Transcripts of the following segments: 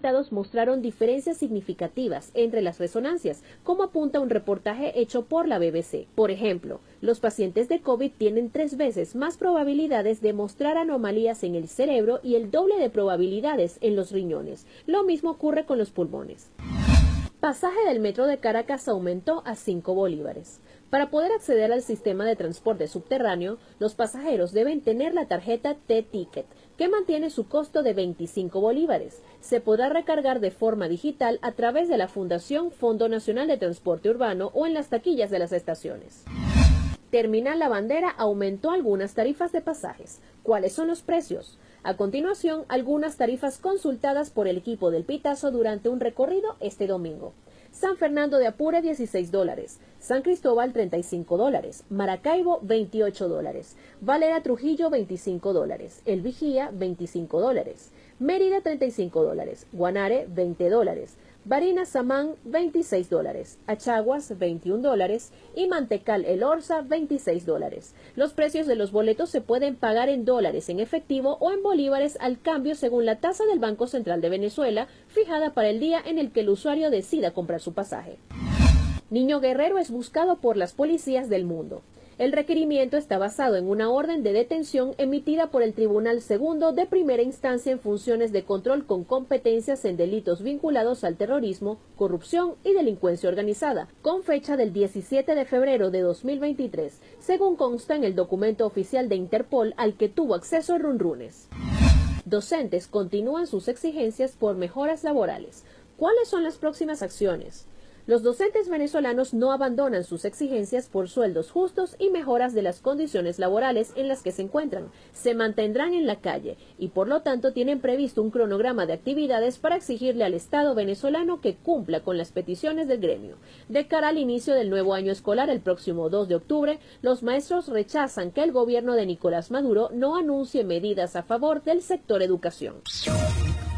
resultados mostraron diferencias significativas entre las resonancias, como apunta un reportaje hecho por la BBC. Por ejemplo, los pacientes de COVID tienen tres veces más probabilidades de mostrar anomalías en el cerebro y el doble de probabilidades en los riñones. Lo mismo ocurre con los pulmones. Pasaje del metro de Caracas aumentó a 5 bolívares. Para poder acceder al sistema de transporte subterráneo, los pasajeros deben tener la tarjeta T-Ticket, que mantiene su costo de 25 bolívares. Se podrá recargar de forma digital a través de la Fundación Fondo Nacional de Transporte Urbano o en las taquillas de las estaciones. Terminal La Bandera aumentó algunas tarifas de pasajes. ¿Cuáles son los precios? A continuación, algunas tarifas consultadas por el equipo del Pitazo durante un recorrido este domingo. San Fernando de Apure 16 dólares, San Cristóbal 35 dólares, Maracaibo 28 dólares, Valera Trujillo 25 dólares, El Vigía 25 dólares, Mérida 35 dólares, Guanare 20 dólares, Barinas Samán 26 dólares, Achaguas 21 dólares y Mantecal El Orza 26 dólares. Los precios de los boletos se pueden pagar en dólares en efectivo o en bolívares al cambio según la tasa del Banco Central de Venezuela fijada para el día en el que el usuario decida comprar su pasaje. Niño Guerrero es buscado por las policías del mundo. El requerimiento está basado en una orden de detención emitida por el Tribunal Segundo de Primera Instancia en funciones de control con competencias en delitos vinculados al terrorismo, corrupción y delincuencia organizada, con fecha del 17 de febrero de 2023, según consta en el documento oficial de Interpol al que tuvo acceso Runrunes. Docentes continúan sus exigencias por mejoras laborales. ¿Cuáles son las próximas acciones? Los docentes venezolanos no abandonan sus exigencias por sueldos justos y mejoras de las condiciones laborales en las que se encuentran. Se mantendrán en la calle y por lo tanto tienen previsto un cronograma de actividades para exigirle al Estado venezolano que cumpla con las peticiones del gremio. De cara al inicio del nuevo año escolar el próximo 2 de octubre, los maestros rechazan que el gobierno de Nicolás Maduro no anuncie medidas a favor del sector educación.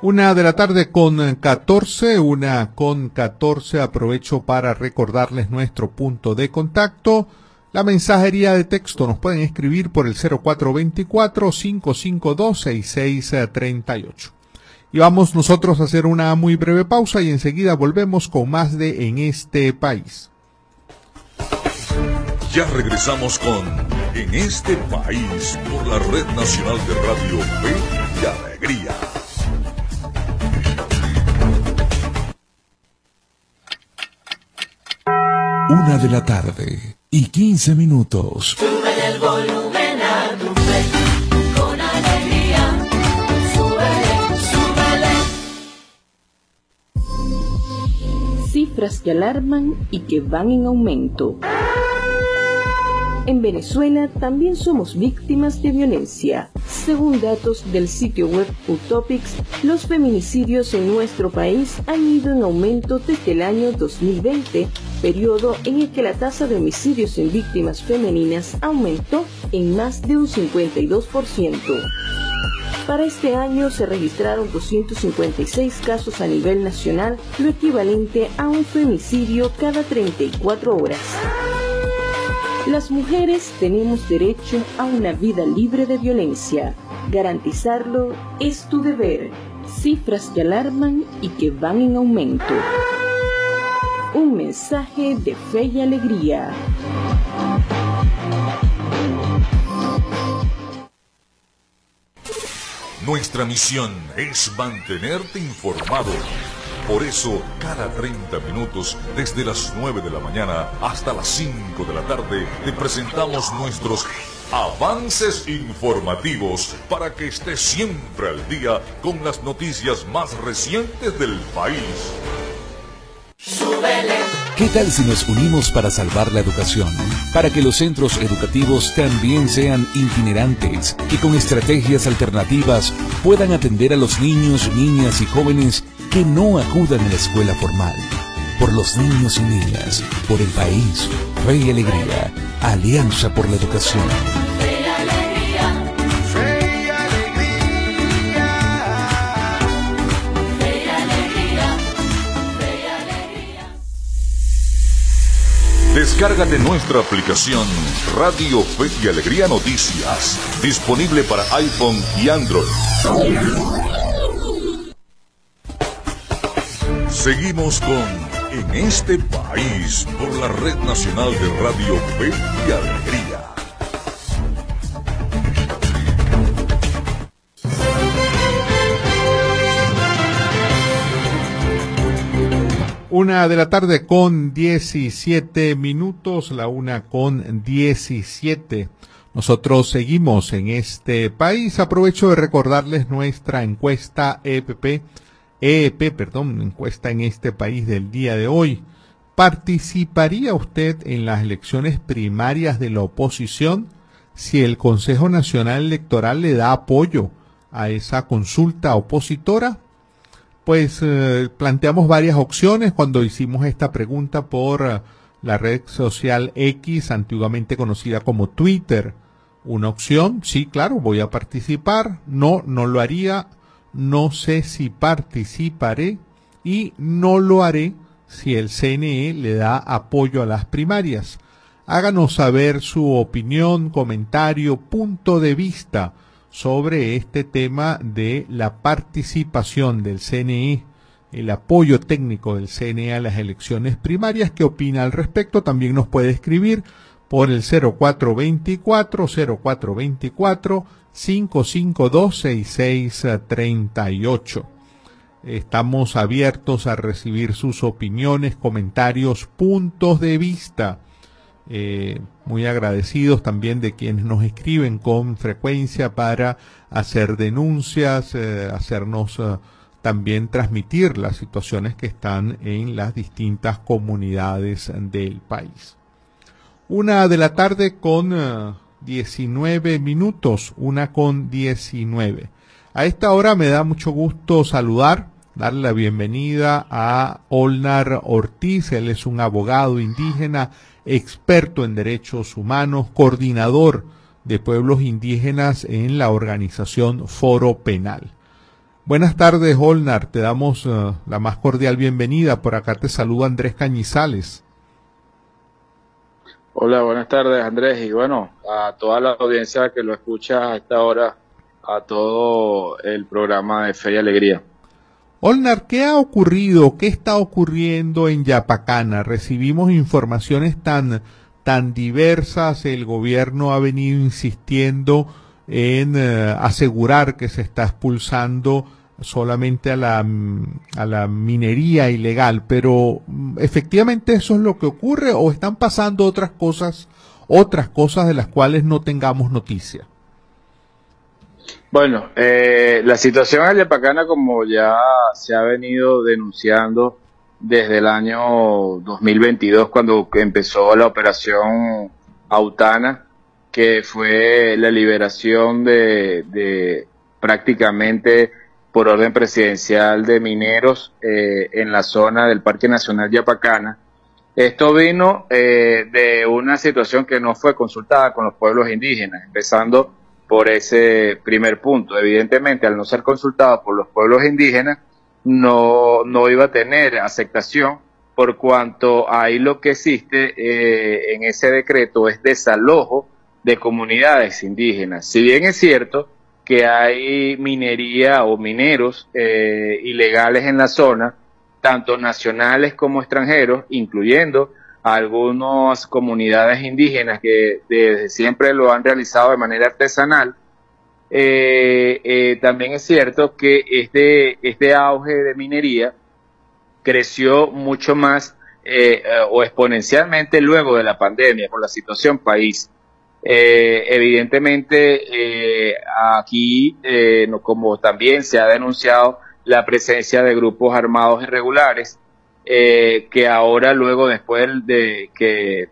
Una de la tarde con 14, una con 14. Aprovecho para recordarles nuestro punto de contacto. La mensajería de texto nos pueden escribir por el 0424-552-6638. Y vamos nosotros a hacer una muy breve pausa y enseguida volvemos con más de En este país. Ya regresamos con En este país por la Red Nacional de Radio Fe y Alegría. Una de la tarde y 15 minutos. Sube el volumen a tu con alegría. Súbele, súbele. Cifras que alarman y que van en aumento. En Venezuela también somos víctimas de violencia. Según datos del sitio web Utopics, los feminicidios en nuestro país han ido en aumento desde el año 2020, periodo en el que la tasa de homicidios en víctimas femeninas aumentó en más de un 52%. Para este año se registraron 256 casos a nivel nacional, lo equivalente a un femicidio cada 34 horas. Las mujeres tenemos derecho a una vida libre de violencia. Garantizarlo es tu deber. Cifras que alarman y que van en aumento. Un mensaje de fe y alegría. Nuestra misión es mantenerte informado por eso, cada 30 minutos, desde las 9 de la mañana hasta las 5 de la tarde, te presentamos nuestros avances informativos para que estés siempre al día con las noticias más recientes del país. ¿Qué tal si nos unimos para salvar la educación? Para que los centros educativos también sean itinerantes y con estrategias alternativas puedan atender a los niños, niñas y jóvenes que no acudan a la escuela formal. por los niños y niñas, por el país, fe y alegría, Alianza por la Educación. Descárgate nuestra aplicación Radio Fe y Alegría Noticias, disponible para iPhone y Android. Seguimos con En este país por la Red Nacional de Radio Fe y Alegría. Una de la tarde con 17 minutos, la una con 17. Nosotros seguimos en este país. Aprovecho de recordarles nuestra encuesta EPP, EEP, perdón, encuesta en este país del día de hoy. ¿Participaría usted en las elecciones primarias de la oposición si el Consejo Nacional Electoral le da apoyo a esa consulta opositora? Pues eh, planteamos varias opciones cuando hicimos esta pregunta por eh, la red social X, antiguamente conocida como Twitter. Una opción, sí, claro, voy a participar. No, no lo haría. No sé si participaré. Y no lo haré si el CNE le da apoyo a las primarias. Háganos saber su opinión, comentario, punto de vista sobre este tema de la participación del CNE, el apoyo técnico del CNE a las elecciones primarias. ¿Qué opina al respecto? También nos puede escribir por el 0424 0424 552 6638. Estamos abiertos a recibir sus opiniones, comentarios, puntos de vista. Eh, muy agradecidos también de quienes nos escriben con frecuencia para hacer denuncias, eh, hacernos eh, también transmitir las situaciones que están en las distintas comunidades del país. Una de la tarde con 19 minutos, una con 19. A esta hora me da mucho gusto saludar, darle la bienvenida a Olnar Ortiz, él es un abogado indígena, experto en derechos humanos, coordinador de pueblos indígenas en la organización Foro Penal. Buenas tardes, Olnar, te damos uh, la más cordial bienvenida. Por acá te saluda Andrés Cañizales. Hola, buenas tardes, Andrés, y bueno, a toda la audiencia que lo escucha a esta hora, a todo el programa de Fe y Alegría. Olnar, ¿qué ha ocurrido? ¿Qué está ocurriendo en Yapacana? Recibimos informaciones tan, tan diversas. El gobierno ha venido insistiendo en uh, asegurar que se está expulsando solamente a la, a la minería ilegal, pero efectivamente eso es lo que ocurre o están pasando otras cosas, otras cosas de las cuales no tengamos noticia. Bueno, eh, la situación en Yapacana, como ya se ha venido denunciando desde el año 2022, cuando empezó la operación Autana, que fue la liberación de prácticamente por orden presidencial de mineros eh, en la zona del Parque Nacional Yapacana. Esto vino eh, de una situación que no fue consultada con los pueblos indígenas, empezando por ese primer punto. Evidentemente, al no ser consultado por los pueblos indígenas, no, no iba a tener aceptación por cuanto ahí lo que existe eh, en ese decreto es desalojo de comunidades indígenas. Si bien es cierto que hay minería o mineros eh, ilegales en la zona, tanto nacionales como extranjeros, incluyendo algunas comunidades indígenas que desde siempre lo han realizado de manera artesanal. Eh, eh, también es cierto que este, este auge de minería creció mucho más o exponencialmente luego de la pandemia por la situación país. Eh, evidentemente, eh, aquí, eh, no, como también se ha denunciado, la presencia de grupos armados irregulares, eh, que ahora luego después de, que,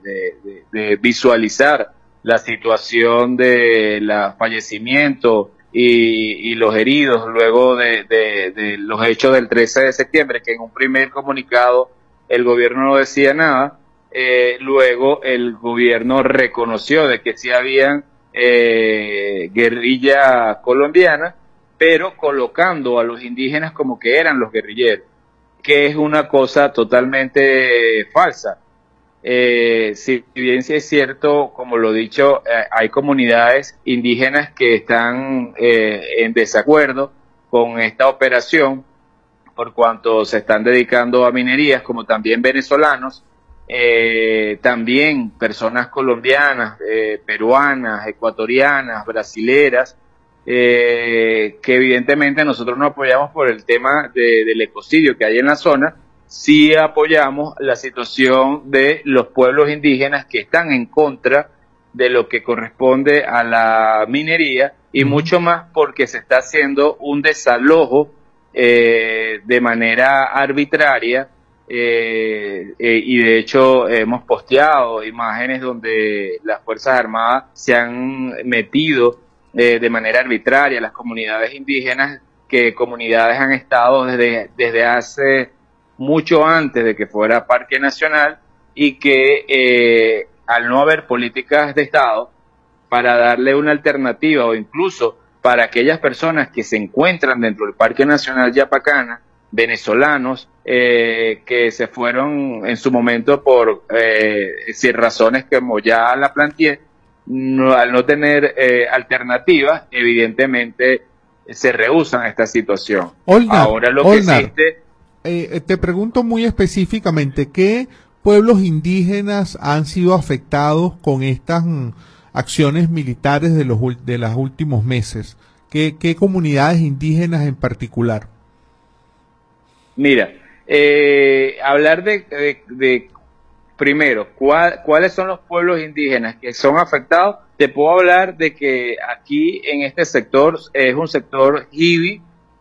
de, visualizar la situación de la fallecimiento y, y los heridos luego de, los hechos del 13 de septiembre, que en un primer comunicado el gobierno no decía nada. Eh, luego el gobierno reconoció de que sí habían eh, guerrilla colombiana, pero colocando a los indígenas como que eran los guerrilleros, que es una cosa totalmente falsa. Eh, si bien sí es cierto, como lo he dicho, eh, hay comunidades indígenas que están eh, en desacuerdo con esta operación por cuanto se están dedicando a minerías, como también venezolanos, eh, también personas colombianas, eh, peruanas, ecuatorianas, brasileras, eh, que evidentemente nosotros no apoyamos por el tema de- del ecocidio que hay en la zona, sí apoyamos la situación de los pueblos indígenas que están en contra de lo que corresponde a la minería y mucho más porque se está haciendo un desalojo de manera arbitraria eh, eh, y de hecho hemos posteado imágenes donde las Fuerzas Armadas se han metido eh, de manera arbitraria las comunidades indígenas que comunidades han estado desde, desde hace mucho antes de que fuera Parque Nacional y que eh, al no haber políticas de Estado para darle una alternativa o incluso para aquellas personas que se encuentran dentro del Parque Nacional Yapacana, venezolanos, eh, que se fueron en su momento por eh, sin razones como ya la planteé, no- al no tener eh, alternativas, evidentemente se rehusan a esta situación. Ahora lo que existe eh, te pregunto muy específicamente, ¿qué pueblos indígenas han sido afectados con estas mm, acciones militares de los de los últimos meses? ¿Qué, qué comunidades indígenas en particular? Mira, eh, hablar de, primero, ¿cuál- cuáles son los pueblos indígenas que son afectados, te puedo hablar de que aquí en este sector es un sector Jibi,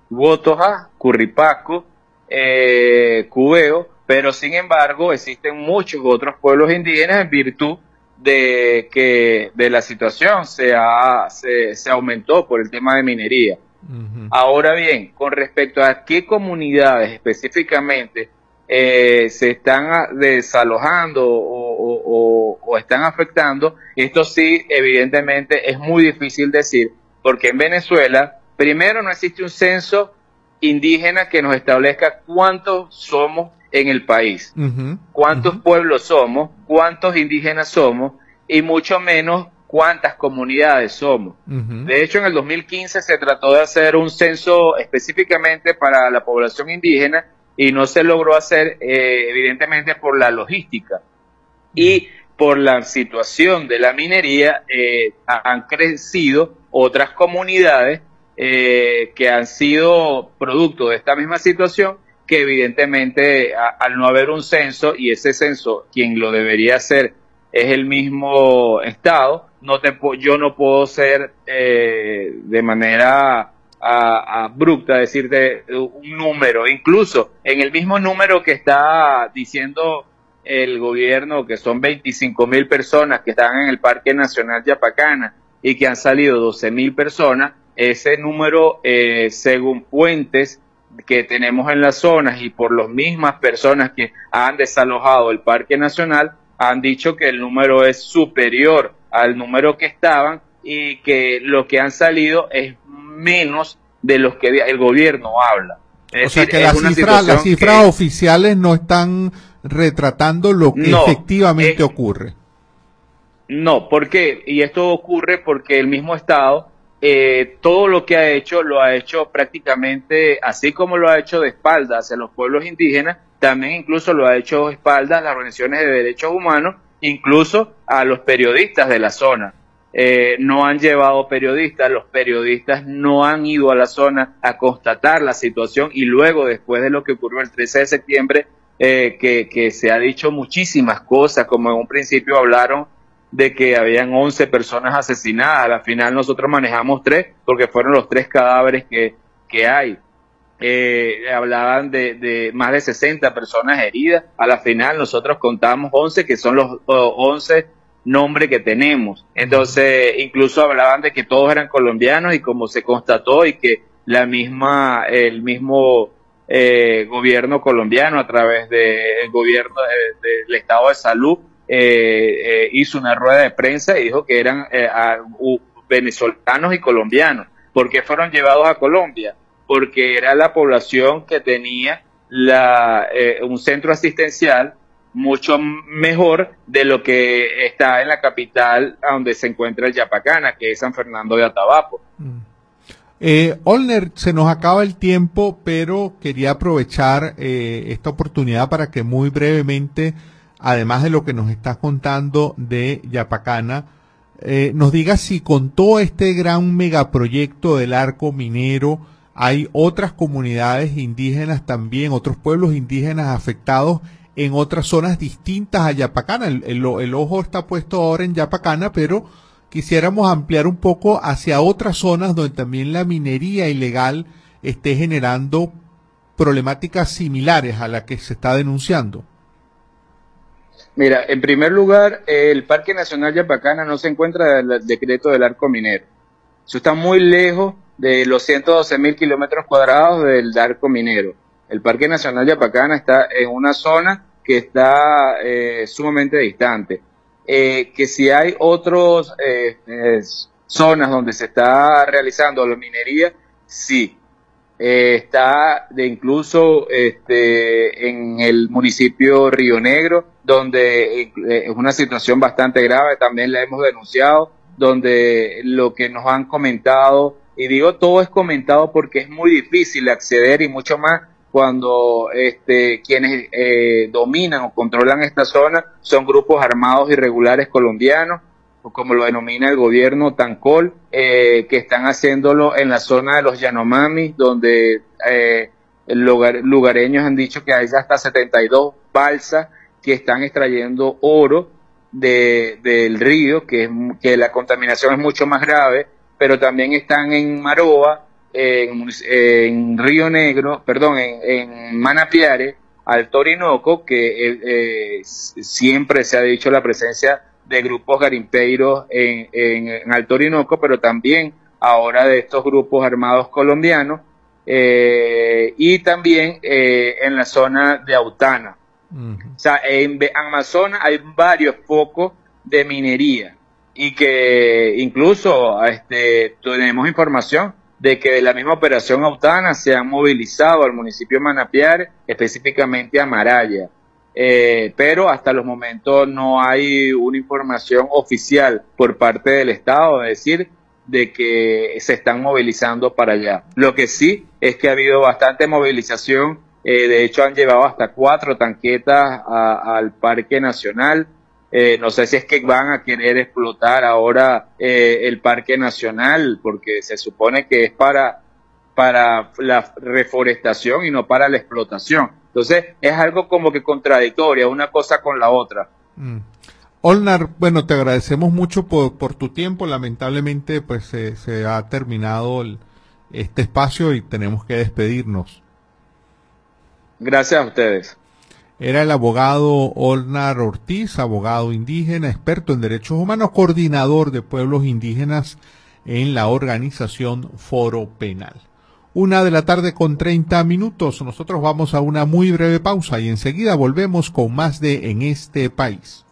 Wotoja, Curripaco, eh, Cubeo, pero sin embargo existen muchos otros pueblos indígenas en virtud de que de la situación se, ha, se, se aumentó por el tema de minería. Ahora bien, con respecto a qué comunidades específicamente eh, se están desalojando o, o- o- o están afectando, esto sí, evidentemente, es muy difícil decir, porque en Venezuela, primero, no existe un censo indígena que nos establezca cuántos somos en el país cuántos pueblos somos, cuántos indígenas somos y mucho menos cuántas comunidades somos. De hecho, en el 2015 se trató de hacer un censo específicamente para la población indígena y no se logró hacer, eh, evidentemente, por la logística. Y por la situación de la minería, eh, ha- han crecido otras comunidades eh, que han sido producto de esta misma situación que evidentemente a- al no haber un censo y ese censo quien lo debería hacer es el mismo estado no te yo no puedo ser eh, de manera abrupta decirte un número. Incluso en el mismo número que está diciendo el gobierno que son 25 mil personas que están en el Parque Nacional Yapacana y que han salido 12 mil personas ese número eh, según fuentes que tenemos en las zonas y por las mismas personas que han desalojado el Parque Nacional han dicho que el número es superior al número que estaban y que lo que han salido es menos de los que el gobierno habla. Es O sea decir, que las cifras, cifras que- oficiales no están retratando lo que No, efectivamente eh, ocurre. No, ¿por qué? Y esto ocurre porque el mismo Estado, eh, todo lo que ha hecho, lo ha hecho prácticamente, así como lo ha hecho de espaldas hacia los pueblos indígenas, también incluso lo ha hecho de espaldas a las organizaciones de derechos humanos, incluso a los periodistas de la zona. Eh, no han llevado periodistas, los periodistas no han ido a la zona a constatar la situación y luego, después de lo que ocurrió el 13 de septiembre, eh, que, se ha dicho muchísimas cosas, como en un principio hablaron de que habían 11 personas asesinadas, al final nosotros manejamos tres porque fueron los tres cadáveres que, que hay. Eh, hablaban de, de más de 60 personas heridas, a la final nosotros contamos 11 que son los oh, 11 nombres que tenemos. Entonces, incluso hablaban de que todos eran colombianos y como se constató y que la misma, el mismo eh, gobierno colombiano, a través del gobierno de- del Estado de Salud, eh, eh, hizo una rueda de prensa y dijo que eran eh, a- u- venezolanos y colombianos. ¿Por qué fueron llevados a Colombia? Porque era la población que tenía la, eh, un centro asistencial mucho mejor de lo que está en la capital a donde se encuentra el Yapacana, que es San Fernando de Atabapo. Eh, Olner, se nos acaba el tiempo, pero quería aprovechar eh, esta oportunidad para que muy brevemente, además de lo que nos estás contando de Yapacana, eh, nos digas si con todo este gran megaproyecto del arco minero hay otras comunidades indígenas también, otros pueblos indígenas afectados en otras zonas distintas a Yapacana. El, el- ojo está puesto ahora en Yapacana, pero quisiéramos ampliar un poco hacia otras zonas donde también la minería ilegal esté generando problemáticas similares a la que se está denunciando. Mira, en primer lugar, el Parque Nacional Yapacana no se encuentra en el decreto del arco minero. Eso está muy lejos de los 112 mil kilómetros cuadrados del arco minero. El Parque Nacional Yapacana está en una zona que está eh, sumamente distante. Eh, que si hay otras zonas donde se está realizando la minería, sí. Eh, está de incluso este, en el municipio Río Negro, donde eh, es una situación bastante grave, también la hemos denunciado, donde lo que nos han comentado, y digo todo es comentado porque es muy difícil acceder y mucho más cuando este, quienes eh, dominan o controlan esta zona son grupos armados irregulares colombianos, o como lo denomina el gobierno Tancol, eh, que están haciéndolo en la zona de los Yanomami, donde eh, lugar- lugareños han dicho que hay hasta 72 balsas que están extrayendo oro de, del río, que, es, que la contaminación es mucho más grave, pero también están en Maroa, en, Río Negro, perdón, en, en Manapiare, Alto Orinoco, que eh, eh, siempre se ha dicho la presencia de grupos garimpeiros en, en, en Alto Orinoco, pero también ahora de estos grupos armados colombianos, eh, y también eh, en la zona de Autana. O sea, en Amazonas hay varios focos de minería y que incluso este, tenemos información de que de la misma operación Autana se han movilizado al municipio de Manapiare, específicamente a Maraya. Eh, pero hasta los momentos no hay una información oficial por parte del Estado, es decir, de que se están movilizando para allá. Lo que sí es que ha habido bastante movilización, eh, de hecho han llevado hasta cuatro tanquetas a- al Parque Nacional. Eh, no sé si es que van a querer explotar ahora eh, el Parque Nacional, porque se supone que es para, para la reforestación y no para la explotación. Entonces es algo como que contradictoria, una cosa con la otra. Mm. Olnar, bueno, te agradecemos mucho por, por tu tiempo. Lamentablemente, pues se, se ha terminado el- este espacio y tenemos que despedirnos. Gracias a ustedes. Era el abogado Olnar Ortiz, abogado indígena, experto en derechos humanos, coordinador de pueblos indígenas en la organización Foro Penal. Una de la tarde con 30 minutos. Nosotros vamos a una muy breve pausa y enseguida volvemos con más de En este país.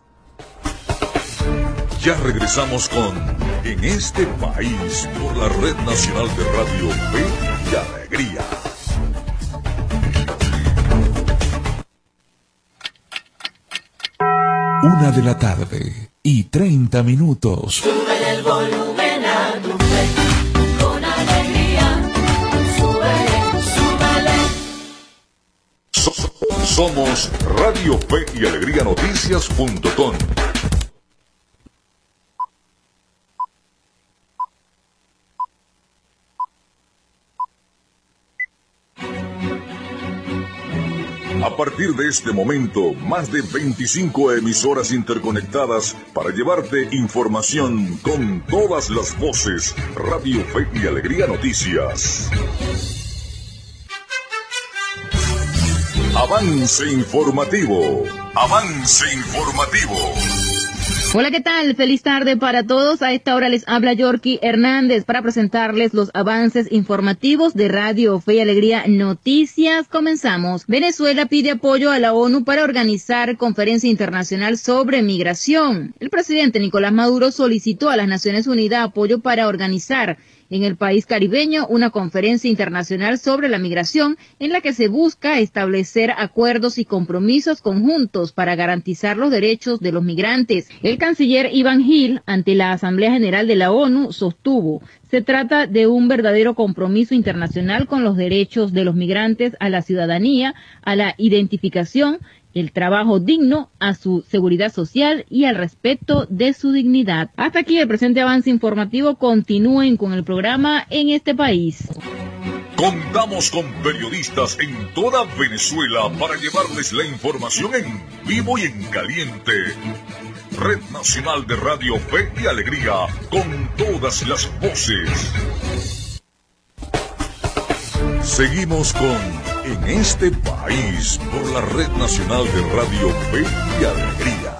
Ya regresamos con En este país por la Red Nacional de Radio Fe y Alegría. Una de la tarde y 30 minutos. Sube el volumen a tu fe, con alegría. Súbele, súbele. So- somos Radio Fe y Alegría Noticias.com. A partir de este momento, más de 25 emisoras interconectadas para llevarte información con todas las voces. Radio Fe y Alegría Noticias. Avance informativo. Avance informativo. Hola, ¿qué tal? Feliz tarde para todos. A esta hora les habla Yorky Hernández para presentarles los avances informativos de Radio Fe y Alegría Noticias. Comenzamos. Venezuela pide apoyo a la ONU para organizar conferencia internacional sobre migración. El presidente Nicolás Maduro solicitó a las Naciones Unidas apoyo para organizar en el país caribeño una conferencia internacional sobre la migración en la que se busca establecer acuerdos y compromisos conjuntos para garantizar los derechos de los migrantes. El canciller Ivan Hill, ante la Asamblea General de la ONU, sostuvo se trata de un verdadero compromiso internacional con los derechos de los migrantes a la ciudadanía, a la identificación el trabajo digno, a su seguridad social y al respeto de su dignidad. Hasta aquí el presente avance informativo. Continúen con el programa en este país. Contamos con periodistas en toda Venezuela para llevarles la información en vivo y en caliente. Red Nacional de Radio Fe y Alegría, con todas las voces. Seguimos con en este país por la Red Nacional de Radio Fe y Alegría.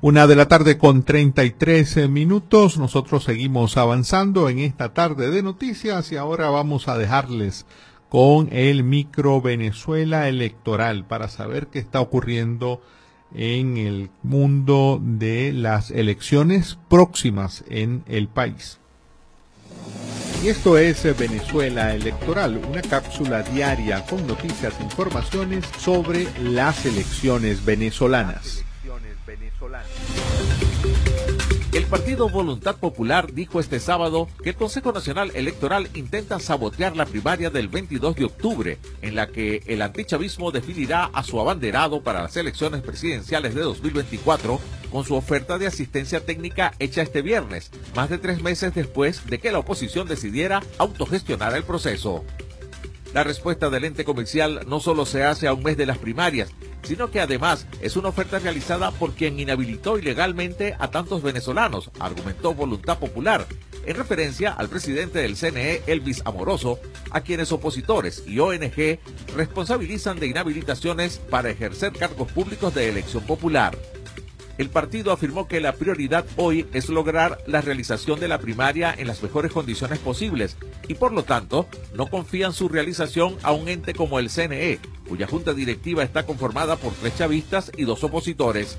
Una de la tarde con 33 minutos. Nosotros seguimos avanzando en esta tarde de noticias y ahora vamos a dejarles con el micro Venezuela electoral para saber qué está ocurriendo en el mundo de las elecciones próximas en el país. Y esto es Venezuela Electoral, una cápsula diaria con noticias e informaciones sobre las elecciones venezolanas. El partido Voluntad Popular dijo este sábado que el Consejo Nacional Electoral intenta sabotear la primaria del 22 de octubre, en la que el antichavismo definirá a su abanderado para las elecciones presidenciales de 2024 con su oferta de asistencia técnica hecha este viernes, más de tres meses después de que la oposición decidiera autogestionar el proceso. La respuesta del ente comercial no solo se hace a un mes de las primarias, sino que además es una oferta realizada por quien inhabilitó ilegalmente a tantos venezolanos, argumentó Voluntad Popular, en referencia al presidente del CNE, Elvis Amoroso, a quienes opositores y ONG responsabilizan de inhabilitaciones para ejercer cargos públicos de elección popular. El partido afirmó que la prioridad hoy es lograr la realización de la primaria en las mejores condiciones posibles y por lo tanto no confían su realización a un ente como el CNE, cuya junta directiva está conformada por tres chavistas y dos opositores.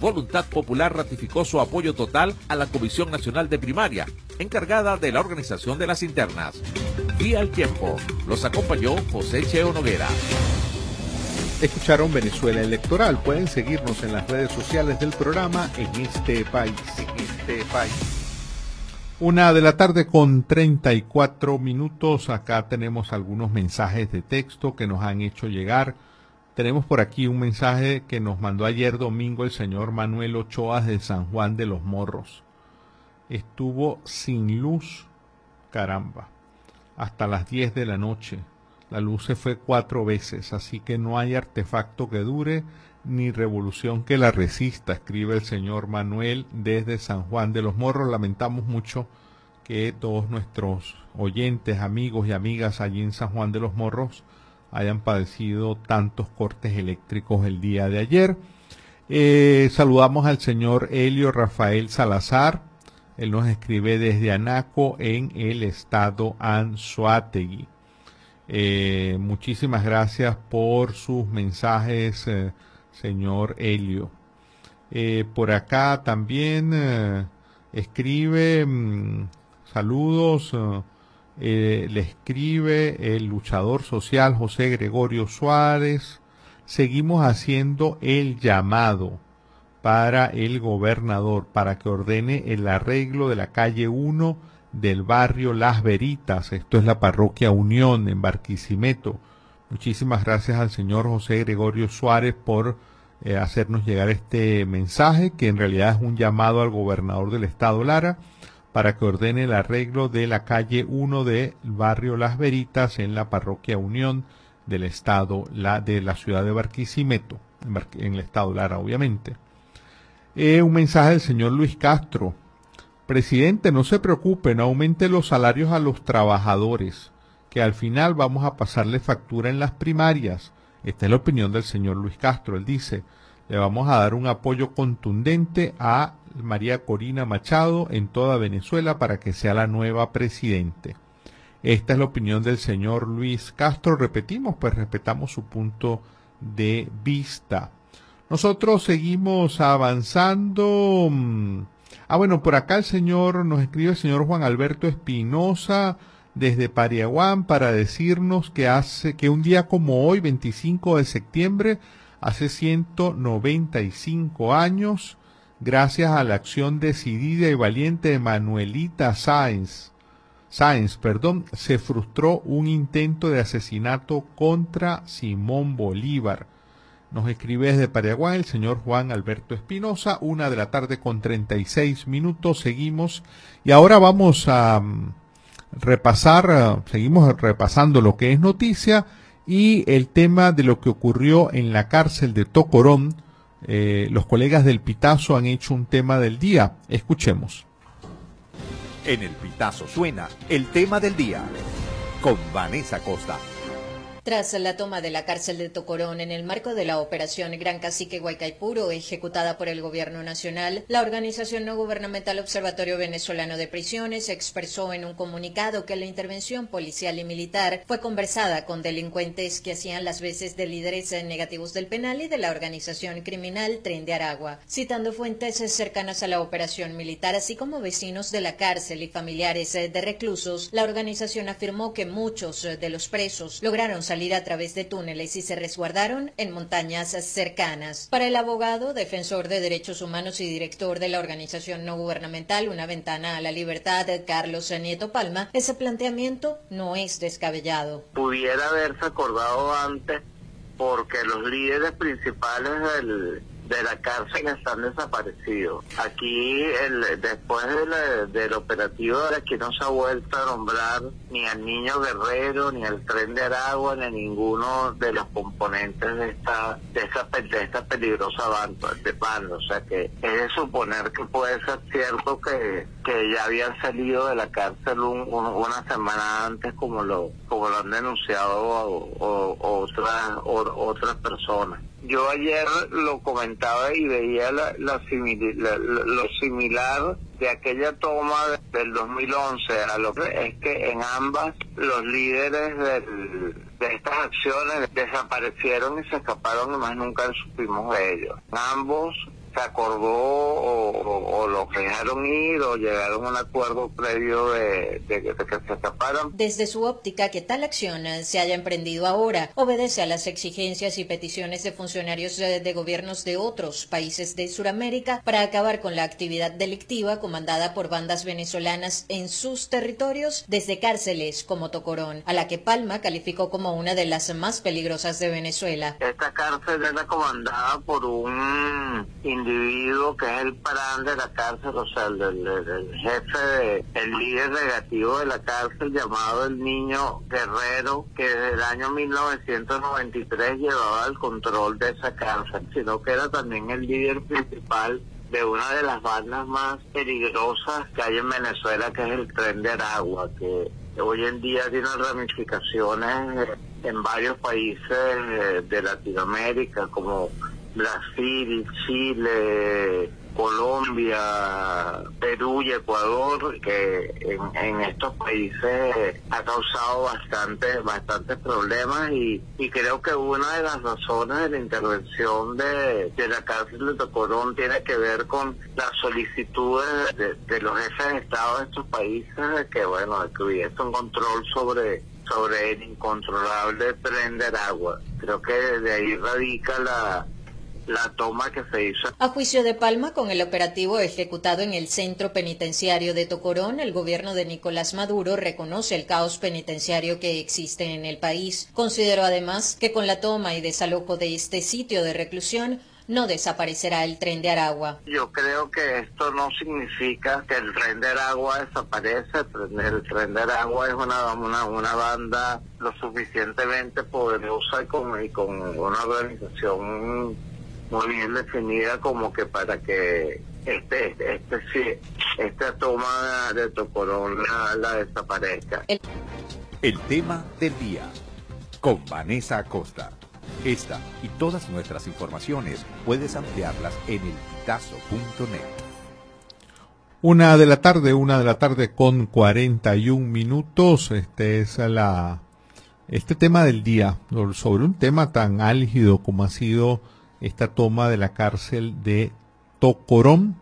Voluntad Popular ratificó su apoyo total a la Comisión Nacional de Primaria, encargada de la organización de las internas. Día al tiempo, los acompañó José Cheo Noguera. Escucharon Venezuela Electoral. Pueden seguirnos en las redes sociales del programa en este país. En este país. Una de la tarde con 34 minutos. Acá tenemos algunos mensajes de texto que nos han hecho llegar. Tenemos por aquí un mensaje que nos mandó ayer domingo el señor Manuel Ochoa de San Juan de los Morros. Estuvo sin luz, caramba, hasta las 10 de la noche la luz se fue cuatro veces, así que no hay artefacto que dure ni revolución que la resista, escribe el señor Manuel desde San Juan de los Morros. Lamentamos mucho que todos nuestros oyentes, amigos y amigas allí en San Juan de los Morros hayan padecido tantos cortes eléctricos el día de ayer. Eh, saludamos al señor Helio Rafael Salazar. Él nos escribe desde Anaco en el estado Anzuategui. Eh, muchísimas gracias por sus mensajes, eh, señor Helio. Eh, por acá también escribe mm, saludos, le escribe el luchador social José Gregorio Suárez. Seguimos haciendo el llamado para el gobernador para que ordene el arreglo de la calle 1 del barrio Las Veritas. Esto es la parroquia Unión en Barquisimeto. Muchísimas gracias al señor José Gregorio Suárez por eh, hacernos llegar este mensaje, que en realidad es un llamado al gobernador del estado Lara para que ordene el arreglo de la calle 1 del barrio Las Veritas en la parroquia Unión del estado la, de la ciudad de Barquisimeto, en, el estado Lara, obviamente. Eh, un mensaje del señor Luis Castro, Presidente, no se preocupe, no aumente los salarios a los trabajadores, que al final vamos a pasarle factura en las primarias. Esta es la opinión del señor Luis Castro. Él dice, le vamos a dar un apoyo contundente a María Corina Machado en toda Venezuela para que sea la nueva presidente. Esta es la opinión del señor Luis Castro. Repetimos, pues respetamos su punto de vista. Nosotros seguimos avanzando. Ah, bueno, por acá el señor, nos escribe el señor Juan Alberto Espinosa desde Pariaguán para decirnos que hace, que un día como hoy, 25 de septiembre, hace 195 años, gracias a la acción decidida y valiente de Manuelita Sáenz, Sáenz, perdón, se frustró un intento de asesinato contra Simón Bolívar. Nos escribe desde Paraguay el señor Juan Alberto Espinosa, una de la tarde con 36 minutos, seguimos y ahora vamos a mm, repasar, eh, seguimos repasando lo que es noticia y el tema de lo que ocurrió en la cárcel de Tocorón. Eh, los colegas del Pitazo han hecho un tema del día. Escuchemos. En el Pitazo suena el tema del día con Vanessa Costa. Tras la toma de la cárcel de Tocorón en el marco de la operación Gran Cacique Guaycaipuro, ejecutada por el Gobierno Nacional, la organización no gubernamental Observatorio Venezolano de Prisiones expresó en un comunicado que la intervención policial y militar fue conversada con delincuentes que hacían las veces de líderes negativos del penal y de la organización criminal Tren de Aragua. Citando fuentes cercanas a la operación militar, así como vecinos de la cárcel y familiares de reclusos, la organización afirmó que muchos de los presos lograron salir salir a través de túneles y se resguardaron en montañas cercanas. Para el abogado, defensor de derechos humanos y director de la organización no gubernamental Una Ventana a la Libertad, Carlos Nieto Palma, ese planteamiento no es descabellado. Pudiera haberse acordado antes porque los líderes principales del de la cárcel están desaparecidos. Aquí, el, después del operativo, aquí no se ha vuelto a nombrar ni al niño guerrero, ni al tren de Aragua, ni a ninguno de los componentes de esta de esta, de esta peligrosa banda de banda. O sea que es de suponer que puede ser cierto que, que ya habían salido de la cárcel una semana antes, como lo como lo han denunciado otras, otras personas. Yo ayer lo comentaba y veía la, lo similar de aquella toma del 2011 a lo que es que en ambas los líderes de estas acciones desaparecieron y se escaparon y más nunca supimos de ellos. ambos se acordó o, lo dejaron ir o llegaron a un acuerdo previo de, que se escaparan. Desde su óptica, que tal acción se haya emprendido ahora obedece a las exigencias y peticiones de funcionarios de, gobiernos de otros países de Sudamérica para acabar con la actividad delictiva comandada por bandas venezolanas en sus territorios desde cárceles como Tocorón, a la que Palma calificó como una de las más peligrosas de Venezuela. Esta cárcel era comandada por un individuo que es el parán de la cárcel, o sea, el, jefe, de, el líder negativo de la cárcel llamado el niño guerrero, que desde el año 1993 llevaba el control de esa cárcel, sino que era también el líder principal de una de las bandas más peligrosas que hay en Venezuela, que es el tren de Aragua, que hoy en día tiene ramificaciones en varios países de Latinoamérica, como Brasil, Chile, Colombia, Perú y Ecuador, que en, estos países ha causado bastante, bastantes problemas y, creo que una de las razones de la intervención de, la cárcel de Tocorón tiene que ver con las solicitudes de, los jefes de Estado de estos países que, bueno, que hubiese un control sobre sobre el incontrolable prender agua. Creo que de ahí radica la, la toma que se hizo. A juicio de Palma, con el operativo ejecutado en el centro penitenciario de Tocorón, el gobierno de Nicolás Maduro reconoce el caos penitenciario que existe en el país. Consideró además que con la toma y desalojo de este sitio de reclusión, no desaparecerá el tren de Aragua. Yo creo que esto no significa que el tren de Aragua desaparece. El tren, de Aragua es una, una, una banda lo suficientemente poderosa y con, y con una organización muy bien definida como que para que este, este, sí, esta toma de Tocorón la, desaparezca. El tema del día. Con Vanessa Acosta. Esta y todas nuestras informaciones puedes ampliarlas en elpitazo.net. Una de la tarde, una de la tarde con 41 minutos. Este es la, este tema del día, sobre un tema tan álgido como ha sido esta toma de la cárcel de Tocorón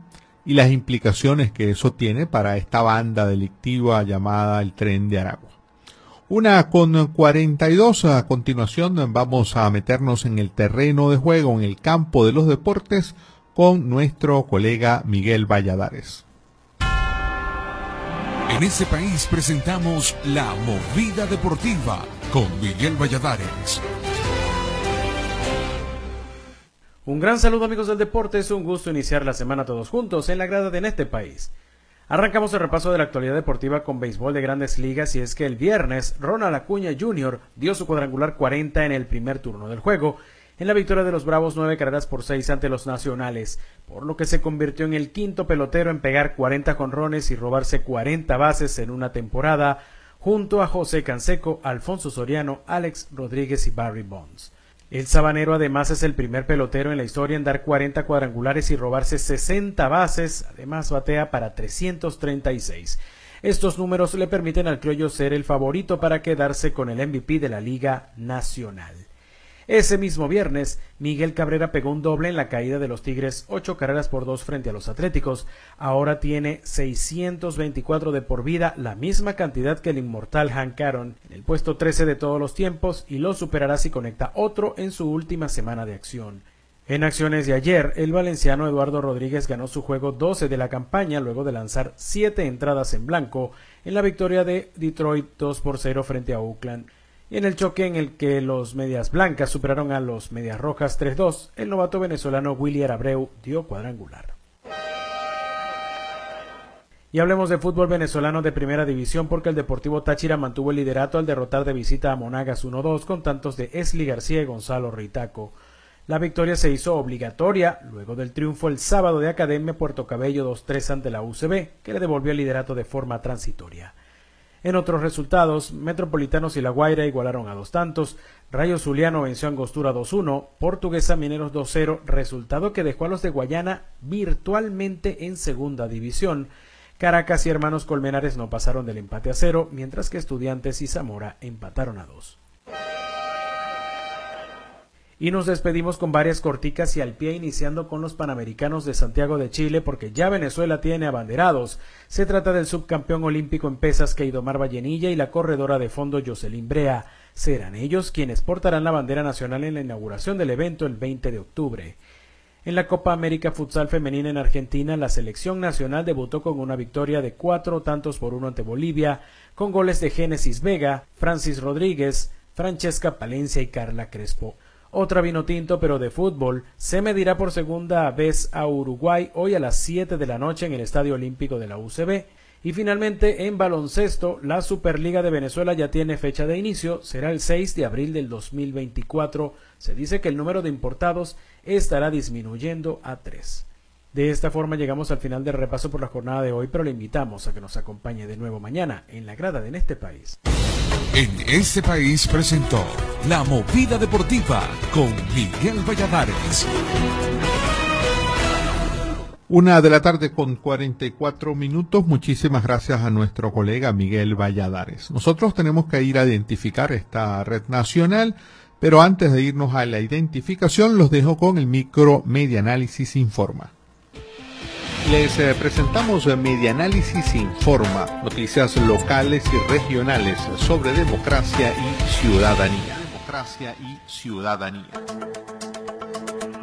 y las implicaciones que eso tiene para esta banda delictiva llamada el Tren de Aragua. Una con 42, a continuación vamos a meternos en el terreno de juego, en el campo de los deportes, con nuestro colega Miguel Valladares. En ese país presentamos La Movida Deportiva con Miguel Valladares. Un gran saludo amigos del deporte, es un gusto iniciar la semana todos juntos en la grada de en este país. Arrancamos el repaso de la actualidad deportiva con béisbol de grandes ligas y es que el viernes Ronald Acuña Jr. dio su cuadrangular 40 en el primer turno del juego en la victoria de los Bravos nueve carreras por seis ante los Nacionales, por lo que se convirtió en el quinto pelotero en pegar 40 jonrones y robarse 40 bases en una temporada, junto a José Canseco, Alfonso Soriano, Alex Rodríguez y Barry Bonds. El sabanero además es el primer pelotero en la historia en dar 40 cuadrangulares y robarse 60 bases, además batea para 336. Estos números le permiten al criollo ser el favorito para quedarse con el MVP de la Liga Nacional. Ese mismo viernes, Miguel Cabrera pegó un doble en la caída de los Tigres, ocho carreras por dos frente a los Atléticos. Ahora tiene 624 de por vida, la misma cantidad que el inmortal Hank Aaron, en el puesto 13 de todos los tiempos, y lo superará si conecta otro en su última semana de acción. En acciones de ayer, el valenciano Eduardo Rodríguez ganó su juego 12 de la campaña luego de lanzar siete entradas en blanco en la victoria de Detroit 2 por 0 frente a Oakland. Y en el choque en el que los medias blancas superaron a los medias rojas 3-2, el novato venezolano William Abreu dio cuadrangular. Y hablemos de fútbol venezolano de primera división porque el Deportivo Táchira mantuvo el liderato al derrotar de visita a Monagas 1-2 con tantos de Esli García y Gonzalo Ritaco. La victoria se hizo obligatoria luego del triunfo el sábado de Academia Puerto Cabello 2-3 ante la UCB, que le devolvió el liderato de forma transitoria. En otros resultados, Metropolitanos y La Guaira igualaron a dos tantos, Rayo Zuliano venció a Angostura 2-1, Portuguesa Mineros 2-0, resultado que dejó a los de Guayana virtualmente en segunda división. Caracas y Hermanos Colmenares no pasaron del empate a cero, mientras que Estudiantes y Zamora empataron a dos. Y nos despedimos con varias corticas y al pie iniciando con los Panamericanos de Santiago de Chile porque ya Venezuela tiene abanderados. Se trata del subcampeón olímpico en pesas Keidomar Vallenilla y la corredora de fondo Jocelyn Brea. Serán ellos quienes portarán la bandera nacional en la inauguración del evento el 20 de octubre. En la Copa América Futsal Femenina en Argentina, la selección nacional debutó con una victoria de cuatro tantos por uno ante Bolivia, con goles de Génesis Vega, Francis Rodríguez, Francesca Palencia y Carla Crespo. Otra vino tinto, pero de fútbol, se medirá por segunda vez a Uruguay hoy a las 7 de la noche en el Estadio Olímpico de la UCB. Y finalmente, en baloncesto, la Superliga de Venezuela ya tiene fecha de inicio, será el 6 de abril del 2024. Se dice que el número de importados estará disminuyendo a 3. De esta forma llegamos al final del repaso por la jornada de hoy, pero le invitamos a que nos acompañe de nuevo mañana en la grada de En este país. En este país presentó La Movida Deportiva con Miguel Valladares. Una de la tarde con 44 minutos. Muchísimas gracias a nuestro colega Miguel Valladares. Nosotros tenemos que ir a identificar esta red nacional, pero antes de irnos a la identificación, los dejo con el micro Media Análisis Informa. Les eh, presentamos Media Análisis Informa, noticias locales y regionales sobre democracia y ciudadanía. Democracia y ciudadanía.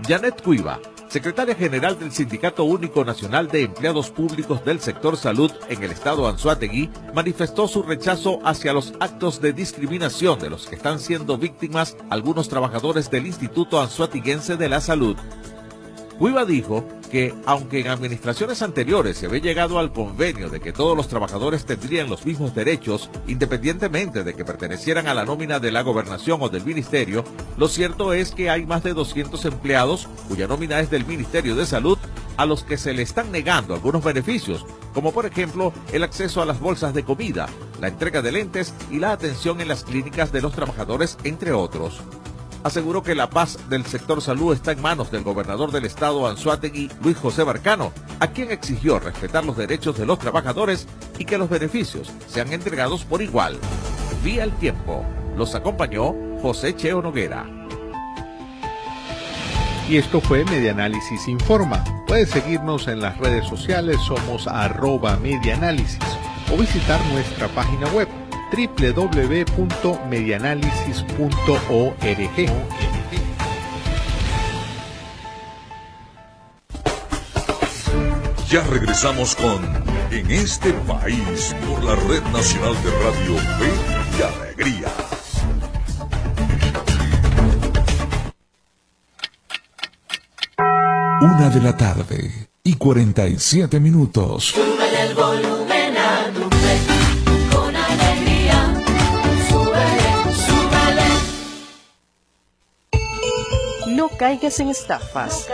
Janet Cuiva, secretaria general del Sindicato Único Nacional de Empleados Públicos del Sector Salud en el estado Anzuategui, manifestó su rechazo hacia los actos de discriminación de los que están siendo víctimas algunos trabajadores del Instituto Anzuatiguense de la Salud. Cuiva dijo que, aunque en administraciones anteriores se había llegado al convenio de que todos los trabajadores tendrían los mismos derechos, independientemente de que pertenecieran a la nómina de la gobernación o del ministerio, lo cierto es que hay más de 200 empleados cuya nómina es del Ministerio de Salud a los que se le están negando algunos beneficios, como por ejemplo el acceso a las bolsas de comida, la entrega de lentes y la atención en las clínicas de los trabajadores, entre otros. Aseguró que la paz del sector salud está en manos del gobernador del estado Anzuategui, Luis José Barcano, a quien exigió respetar los derechos de los trabajadores y que los beneficios sean entregados por igual. Vía el tiempo. Los acompañó José Cheo Noguera. Y esto fue Medianálisis Informa. Puedes seguirnos en las redes sociales, somos arroba medianálisis o visitar nuestra página web www.medianálisis.org. Ya regresamos con En este país por la Red Nacional de Radio Fe y Alegría. Una de la tarde y 47 minutos. Súbele el volumen súbele. No caigas en estafas.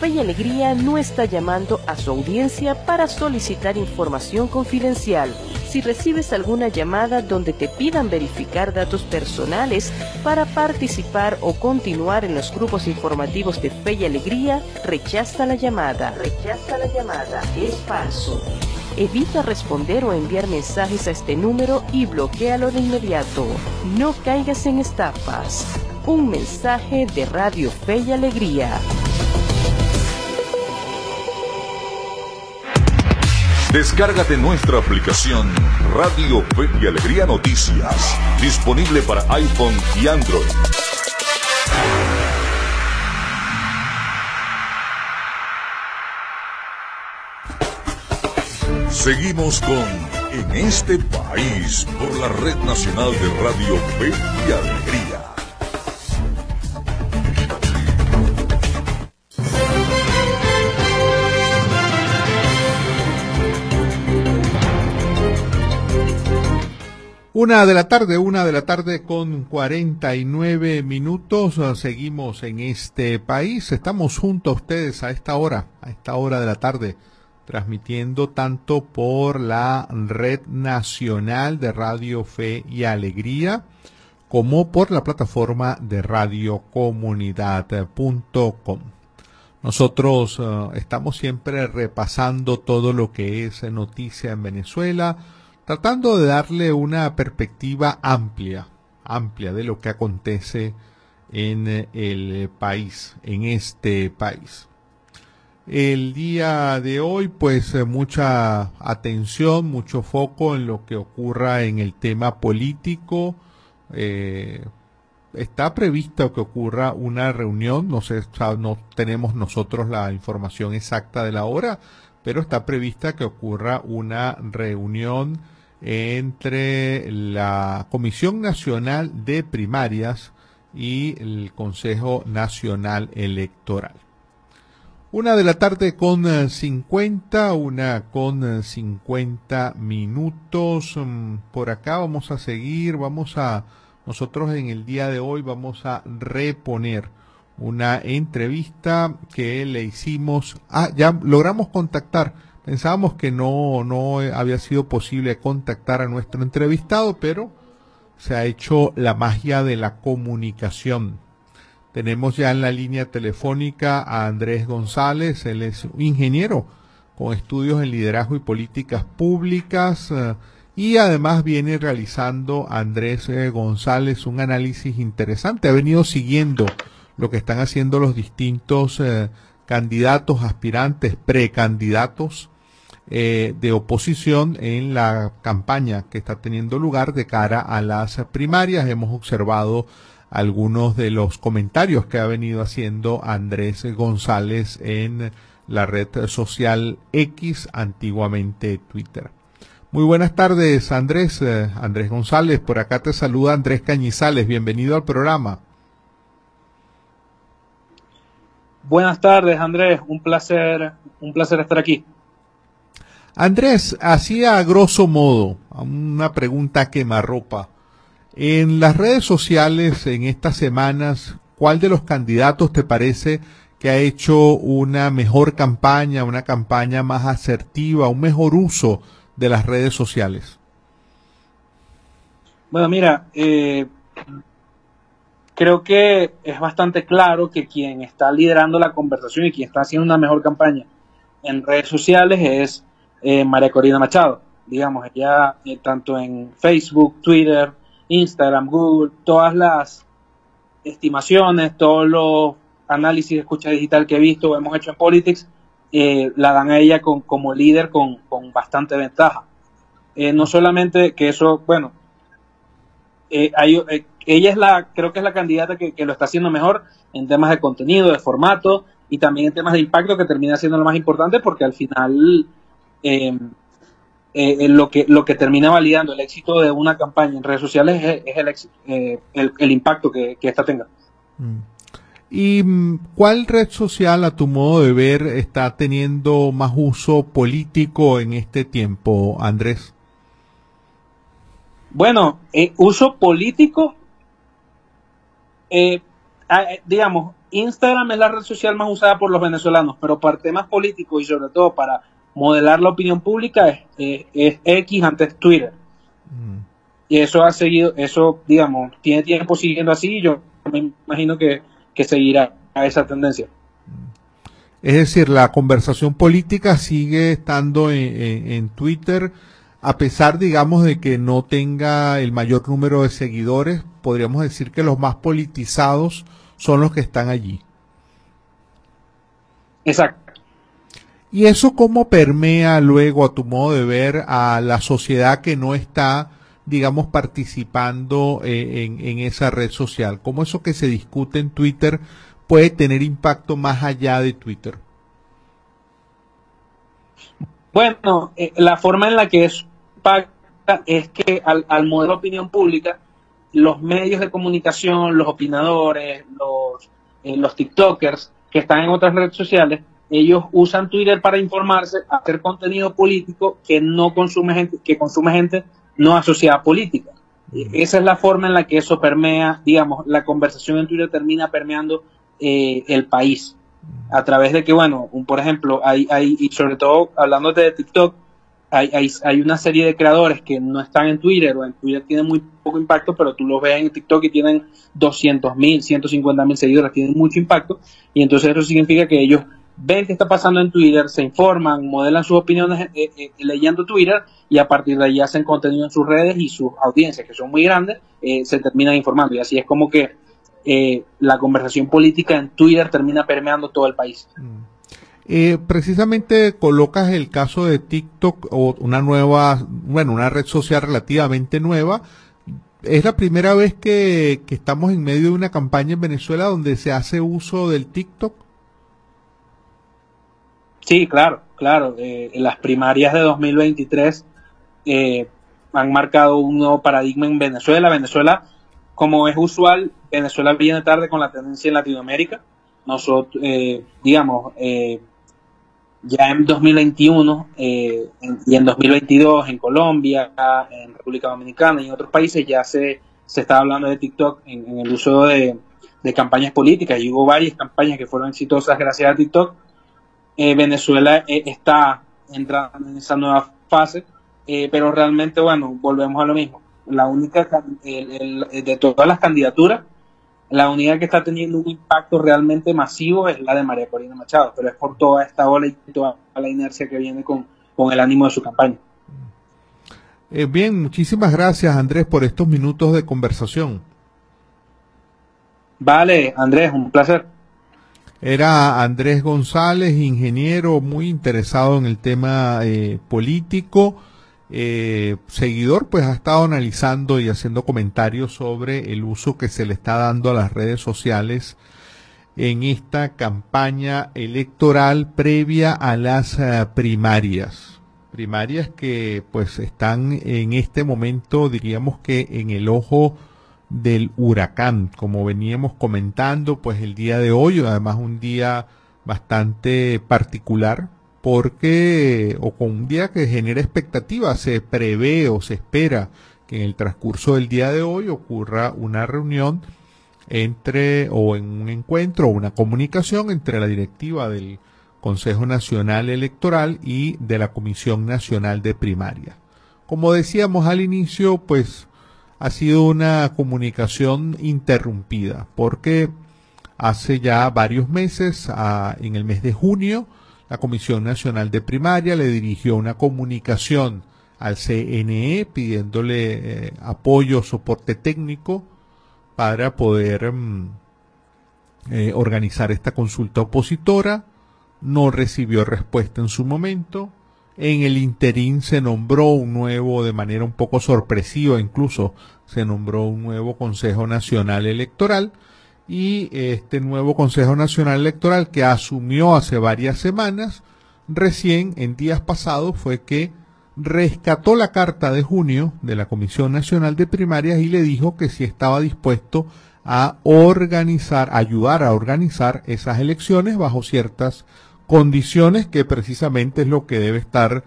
Fe y Alegría no está llamando a su audiencia para solicitar información confidencial. Si recibes alguna llamada donde te pidan verificar datos personales para participar o continuar en los grupos informativos de Fe y Alegría, rechaza la llamada. Rechaza la llamada. Es falso. Evita responder o enviar mensajes a este número y bloquealo de inmediato. No caigas en estafas. Un mensaje de Radio Fe y Alegría. Descárgate nuestra aplicación Radio Fe y Alegría Noticias, disponible para iPhone y Android. Seguimos con En este país por la Red Nacional de Radio Fe y Alegría. Una de la tarde, una de la tarde con 49 minutos. Ah, Seguimos en este país. Estamos junto a ustedes a esta hora, a esta hora de la tarde, transmitiendo tanto por la Red Nacional de Radio Fe y Alegría como por la plataforma de radiocomunidad.com. Nosotros ah, estamos siempre repasando todo lo que es noticia en Venezuela, tratando de darle una perspectiva amplia, amplia de lo que acontece en eh, el país, en este país. El día de hoy, pues eh, mucha atención, mucho foco en lo que ocurra en el tema político. Eh, está previsto que ocurra una reunión, no sé, no tenemos nosotros la información exacta de la hora, pero está prevista que ocurra una reunión entre la Comisión Nacional de Primarias y el Consejo Nacional Electoral. Una de la tarde con eh, 50, una con eh, 50 minutos. Mm, Por acá vamos a seguir, vamos a, nosotros en el día de hoy vamos a reponer una entrevista que le hicimos, ah, ya logramos contactar, pensábamos que no, no había sido posible contactar a nuestro entrevistado, pero se ha hecho la magia de la comunicación. Tenemos ya en la línea telefónica a Andrés González, él es ingeniero con estudios en liderazgo y políticas públicas eh, y además viene realizando Andrés eh, González un análisis interesante. Ha venido siguiendo lo que están haciendo los distintos eh, candidatos, aspirantes, precandidatos eh, de oposición en la campaña que está teniendo lugar de cara a las primarias. Hemos observado algunos de los comentarios que ha venido haciendo Andrés González en la red social X, antiguamente Twitter. Muy buenas tardes, Andrés. eh, Andrés González, por acá te saluda Andrés Cañizales. Bienvenido al programa. Buenas tardes, Andrés. Un placer, un placer estar aquí. Andrés, hacía a grosso modo una pregunta quemarropa. En las redes sociales, en estas semanas, ¿cuál de los candidatos te parece que ha hecho una mejor campaña, una campaña más asertiva, un mejor uso de las redes sociales? Bueno, mira, eh, creo que es bastante claro que quien está liderando la conversación y quien está haciendo una mejor campaña en redes sociales es eh, María Corina Machado. Digamos, ella eh, tanto en Facebook, Twitter, Instagram, Google, todas las estimaciones, todos los análisis de escucha digital que he visto o hemos hecho en Politics, eh, la dan a ella con, como líder con, con bastante ventaja. Eh, no solamente que eso, bueno, hay, ella es la, creo que es la candidata que, lo está haciendo mejor en temas de contenido, de formato y también en temas de impacto que termina siendo lo más importante porque al final eh, eh, lo que lo que termina validando el éxito de una campaña en redes sociales es, es el, éxito, eh, el, el, impacto que, que esta tenga. Mm. ¿Y mm, cuál red social, a tu modo de ver, está teniendo más uso político en este tiempo, Andrés? Bueno, eh, uso político, eh, digamos, Instagram es la red social más usada por los venezolanos, pero para temas políticos y sobre todo para modelar la opinión pública es, es, es X antes Twitter. Mm. Y eso ha seguido, eso, digamos, tiene tiempo siguiendo así y yo me imagino que, que seguirá a esa tendencia. Es decir, la conversación política sigue estando en, en, en Twitter, a pesar, digamos, de que no tenga el mayor número de seguidores, podríamos decir que los más politizados son los que están allí. Exacto. ¿Y eso cómo permea luego, a tu modo de ver, a la sociedad que no está, digamos, participando eh, en, en, esa red social? ¿Cómo eso que se discute en Twitter puede tener impacto más allá de Twitter? Bueno, eh, la forma en la que eso impacta es que al, al modelo de opinión pública, los medios de comunicación, los opinadores, los, eh, los TikTokers que están en otras redes sociales, ellos usan Twitter para informarse, hacer contenido político que no consume gente, que consume gente no asociada a política. Esa es la forma en la que eso permea, digamos, la conversación en Twitter termina permeando eh, el país. A través de que, bueno, un, por ejemplo, hay, hay, y sobre todo hablando de TikTok, hay, hay, hay, una serie de creadores que no están en Twitter o en Twitter tienen muy poco impacto, pero tú los ves en TikTok y tienen 200 mil, 150 mil seguidores, tienen mucho impacto y entonces eso significa que ellos ven qué está pasando en Twitter, se informan, modelan sus opiniones eh, eh, leyendo Twitter y a partir de ahí hacen contenido en sus redes y sus audiencias, que son muy grandes, eh, se terminan informando. Y así es como que eh, la conversación política en Twitter termina permeando todo el país. Eh, precisamente colocas el caso de TikTok o una nueva, bueno, una red social relativamente nueva. Es la primera vez que estamos en medio de una campaña en Venezuela donde se hace uso del TikTok. Sí, claro, claro. Eh, las primarias de 2023 eh, han marcado un nuevo paradigma en Venezuela. Venezuela, como es usual, Venezuela viene tarde con la tendencia en Latinoamérica. Nosotros, eh, digamos, eh, ya en 2021 eh, en, y en 2022 en Colombia, en República Dominicana y en otros países ya se, se está hablando de TikTok en, el uso de, de, campañas políticas y hubo varias campañas que fueron exitosas gracias a TikTok. Eh, Venezuela eh, está entrando en esa nueva fase, eh, pero realmente, bueno, volvemos a lo mismo. La única, el, el, de todas las candidaturas, la única que está teniendo un impacto realmente masivo es la de María Corina Machado, pero es por toda esta ola y toda la inercia que viene con, con el ánimo de su campaña. Eh, bien, muchísimas gracias Andrés por estos minutos de conversación. Vale, Andrés, un placer. Era Andrés González, ingeniero muy interesado en el tema eh, político. Eh, seguidor pues ha estado analizando y haciendo comentarios sobre el uso que se le está dando a las redes sociales en esta campaña electoral previa a las uh, primarias. Primarias que pues están en este momento diríamos que en el ojo del huracán, como veníamos comentando pues el día de hoy, además un día bastante particular porque, o con un día que genera expectativa, se prevé o se espera que en el transcurso del día de hoy ocurra una reunión entre, o en un encuentro, o una comunicación entre la directiva del Consejo Nacional Electoral y de la Comisión Nacional de Primaria. Como decíamos al inicio, pues ha sido una comunicación interrumpida porque hace ya varios meses, en el mes de junio, la Comisión Nacional de Primaria le dirigió una comunicación al CNE pidiéndole eh, apoyo, soporte técnico para poder mm, eh, organizar esta consulta opositora. No recibió respuesta en su momento. En el interín se nombró un nuevo, de manera un poco sorpresiva incluso, se nombró un nuevo Consejo Nacional Electoral y este nuevo Consejo Nacional Electoral que asumió hace varias semanas, recién en días pasados fue que rescató la carta de junio de la Comisión Nacional de Primarias y le dijo que si estaba dispuesto a organizar, ayudar a organizar esas elecciones bajo ciertas condiciones que precisamente es lo que debe estar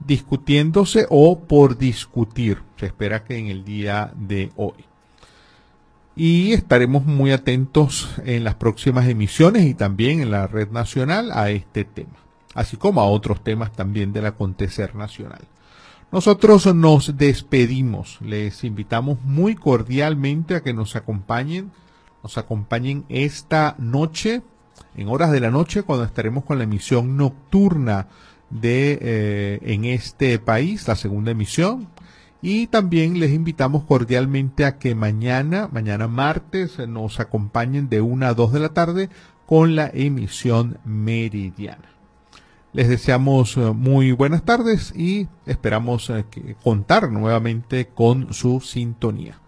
discutiéndose o por discutir. Se espera que en el día de hoy. Y estaremos muy atentos en las próximas emisiones y también en la red nacional a este tema, así como a otros temas también del acontecer nacional. Nosotros nos despedimos, les invitamos muy cordialmente a que nos acompañen, nos acompañen esta noche, en horas de la noche, cuando estaremos con la emisión nocturna de eh, en este país, la segunda emisión. Y también les invitamos cordialmente a que mañana, mañana martes, nos acompañen de una a dos de la tarde con la emisión meridiana. Les deseamos eh, muy buenas tardes y esperamos eh, contar nuevamente con su sintonía.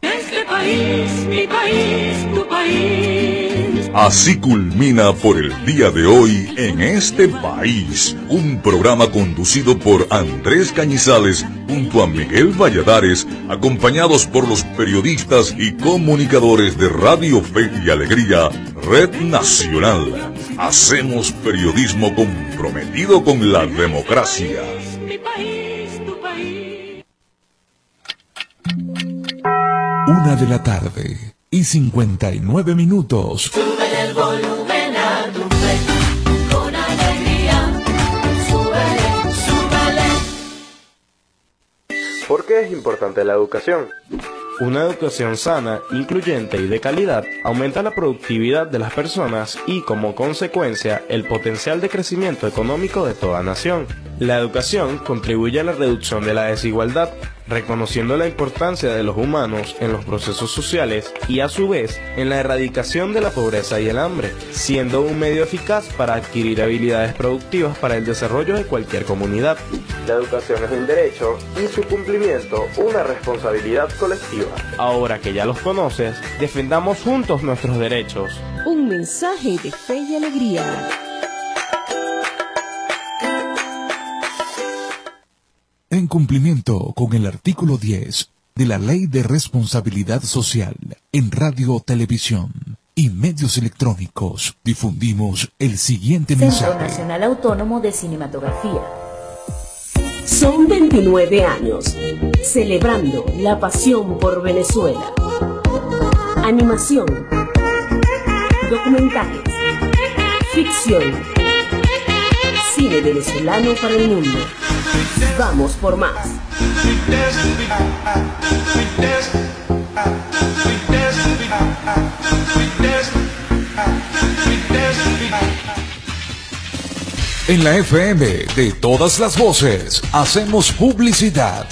Este país, mi país, tu país. Así culmina por el día de hoy en este país, un programa conducido por Andrés Cañizales junto a Miguel Valladares, acompañados por los periodistas y comunicadores de Radio Fe y Alegría, Red Nacional. Hacemos periodismo comprometido con la democracia. Mi país, tu país. Una de la tarde y 59 minutos. El volumen a tu fe, con alegría. Súbele, súbele. ¿Por qué es importante la educación? Una educación sana, incluyente y de calidad aumenta la productividad de las personas y, como consecuencia, el potencial de crecimiento económico de toda nación. La educación contribuye a la reducción de la desigualdad, reconociendo la importancia de los humanos en los procesos sociales y, a su vez, en la erradicación de la pobreza y el hambre, siendo un medio eficaz para adquirir habilidades productivas para el desarrollo de cualquier comunidad. La educación es un derecho y su cumplimiento una responsabilidad colectiva. Ahora que ya los conoces, defendamos juntos nuestros derechos. Un mensaje de fe y alegría. En cumplimiento con el artículo 10 de la Ley de Responsabilidad Social en Radio, Televisión y Medios Electrónicos, difundimos el siguiente Centro mensaje. Nacional Autónomo de Cinematografía. Son 29 años celebrando la pasión por Venezuela. Animación, documentales, ficción, cine venezolano para el mundo. Vamos por más. En la FM de todas las voces, hacemos publicidad.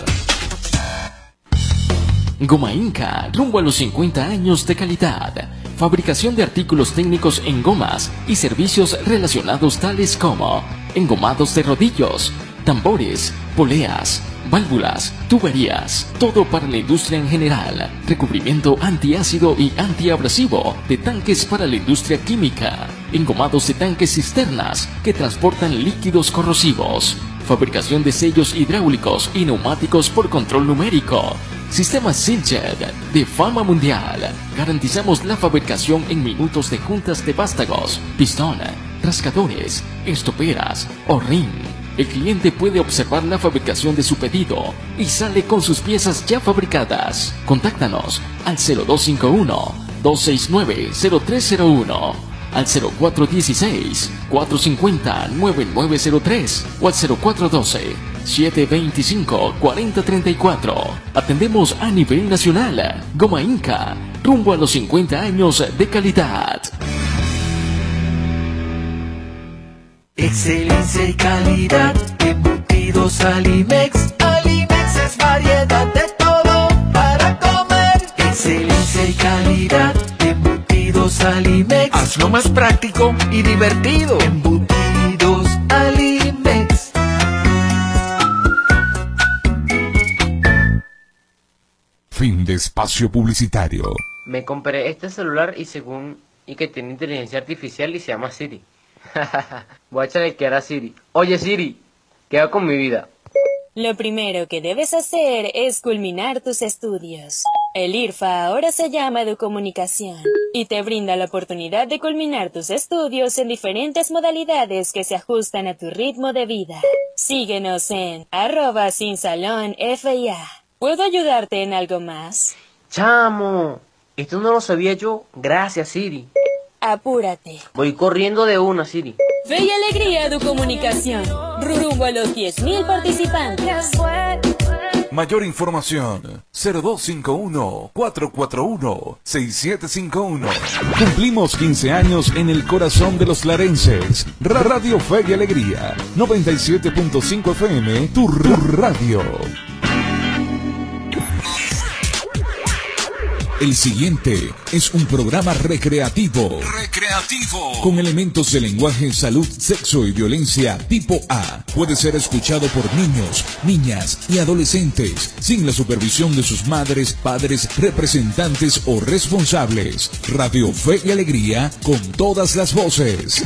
Goma Inca, rumbo a los 50 años de calidad. Fabricación de artículos técnicos en gomas y servicios relacionados tales como engomados de rodillos, tambores, poleas, válvulas, tuberías, todo para la industria en general, recubrimiento antiácido y antiabrasivo de tanques para la industria química, engomados de tanques cisternas que transportan líquidos corrosivos, fabricación de sellos hidráulicos y neumáticos por control numérico, Sistema Siljet de fama mundial. Garantizamos la fabricación en minutos de juntas de vástagos, pistón, rascadores, estoperas o ring. El cliente puede observar la fabricación de su pedido y sale con sus piezas ya fabricadas. Contáctanos al 0251 269 0301 al 0416-450-9903 o al 0412-725-4034. Atendemos a nivel nacional. Goma Inca, rumbo a los 50 años de calidad. Excelencia y calidad, embutidos Alimex. Alimex es variedad de todo para comer. Excelencia y calidad, embutidos Alimex. Hazlo más práctico y divertido. Embutidos Alimex. Fin de espacio publicitario. Me compré este celular y según y que tiene inteligencia artificial y se llama Siri. Voy a echarle que a Siri. Oye Siri, ¿qué hago con mi vida? Lo primero que debes hacer es culminar tus estudios. El IRFA ahora se llama Educomunicación y te brinda la oportunidad de culminar tus estudios en diferentes modalidades que se ajustan a tu ritmo de vida. Síguenos en arroba sin salón FIA. ¿Puedo ayudarte en algo más? Chamo, esto no lo sabía yo. Gracias Siri. Apúrate. Voy corriendo de una Siri. Fe y alegría Educomunicación. Rumbo a los 10.000 participantes. Mayor información 0251-441-6751. Cumplimos 15 años en el corazón de los larenses. Ra- Radio Fe y Alegría. 97.5 FM, tu radio. El siguiente es un programa recreativo. Recreativo. Con elementos de lenguaje, salud, sexo y violencia tipo A. Puede ser escuchado por niños, niñas y adolescentes, sin la supervisión de sus madres, padres, representantes o responsables. Radio Fe y Alegría con todas las voces.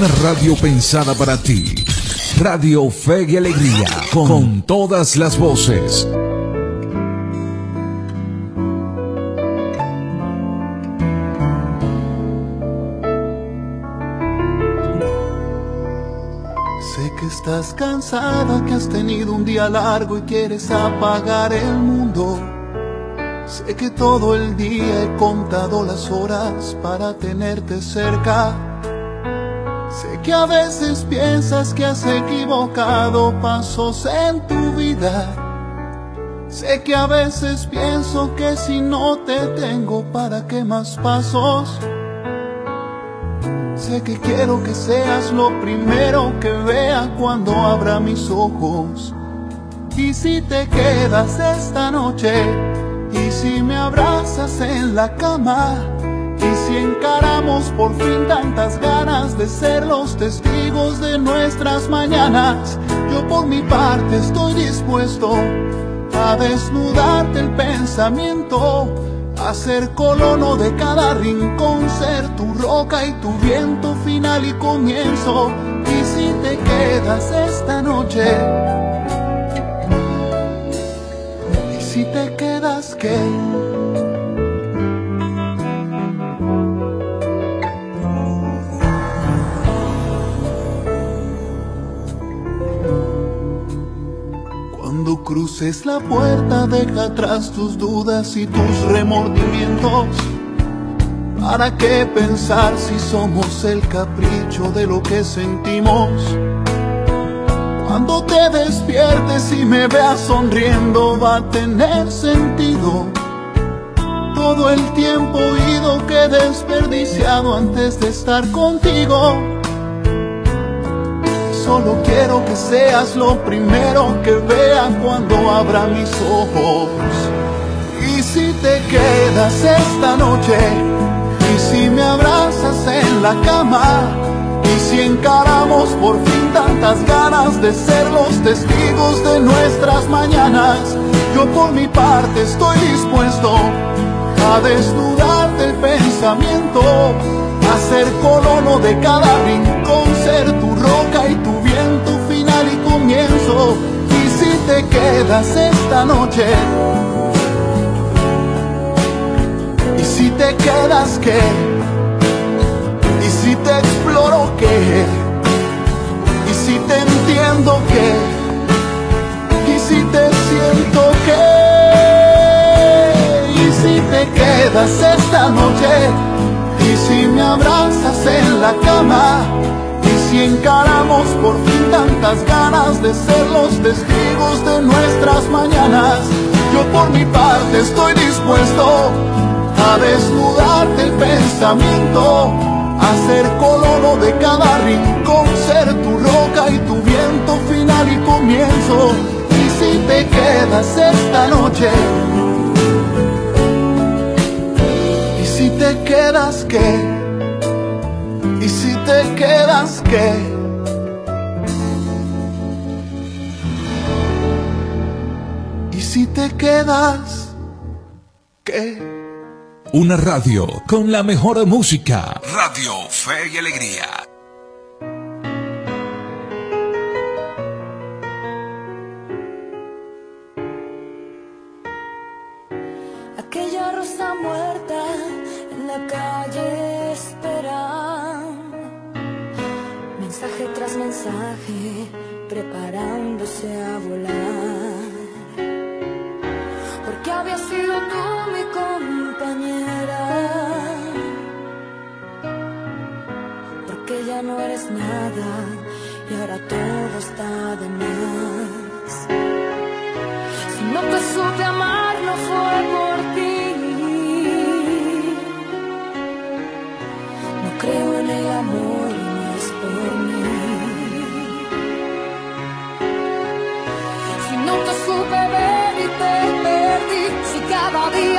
Una radio pensada para ti. Radio Fe y Alegría, con todas las voces. Sé que estás cansada, que has tenido un día largo y quieres apagar el mundo. Sé que todo el día he contado las horas para tenerte cerca. Que a veces piensas que has equivocado pasos en tu vida. Sé que a veces pienso que si no te tengo, ¿para qué más pasos? Sé que quiero que seas lo primero que vea cuando abra mis ojos. Y si te quedas esta noche, y si me abrazas en la cama, si encaramos por fin tantas ganas de ser los testigos de nuestras mañanas, yo por mi parte estoy dispuesto a desnudarte el pensamiento, a ser colono de cada rincón, ser tu roca y tu viento final y comienzo. Y si te quedas esta noche, y si te quedas qué? Cruces la puerta, deja atrás tus dudas y tus remordimientos. ¿Para qué pensar si somos el capricho de lo que sentimos? Cuando te despiertes y me veas sonriendo, va a tener sentido. Todo el tiempo oído que desperdiciado antes de estar contigo. Solo quiero que seas lo primero que vea cuando abra mis ojos. Y si te quedas esta noche, y si me abrazas en la cama, y si encaramos por fin tantas ganas de ser los testigos de nuestras mañanas, yo por mi parte estoy dispuesto a desnudarte el pensamiento, a ser colono de cada rincón, ser tu roca y tu comienzo. Y si te quedas esta noche, y si te quedas qué, y si te exploro qué, y si te entiendo qué, y si te siento qué, y si te quedas esta noche, y si me abrazas en la cama, si encaramos por fin tantas ganas de ser los testigos de nuestras mañanas. Yo por mi parte estoy dispuesto a desnudarte el pensamiento, a ser colono de cada rincón, ser tu roca y tu viento final y comienzo. Y si te quedas esta noche, y si te quedas que y si te quedas, ¿qué? Y si te quedas, ¿qué? Una radio con la mejor música. Radio Fe y Alegría. preparándose a volar. Porque había sido tú mi compañera. Porque ya no eres nada y ahora todo está de más. Si no te supe amar, no fue.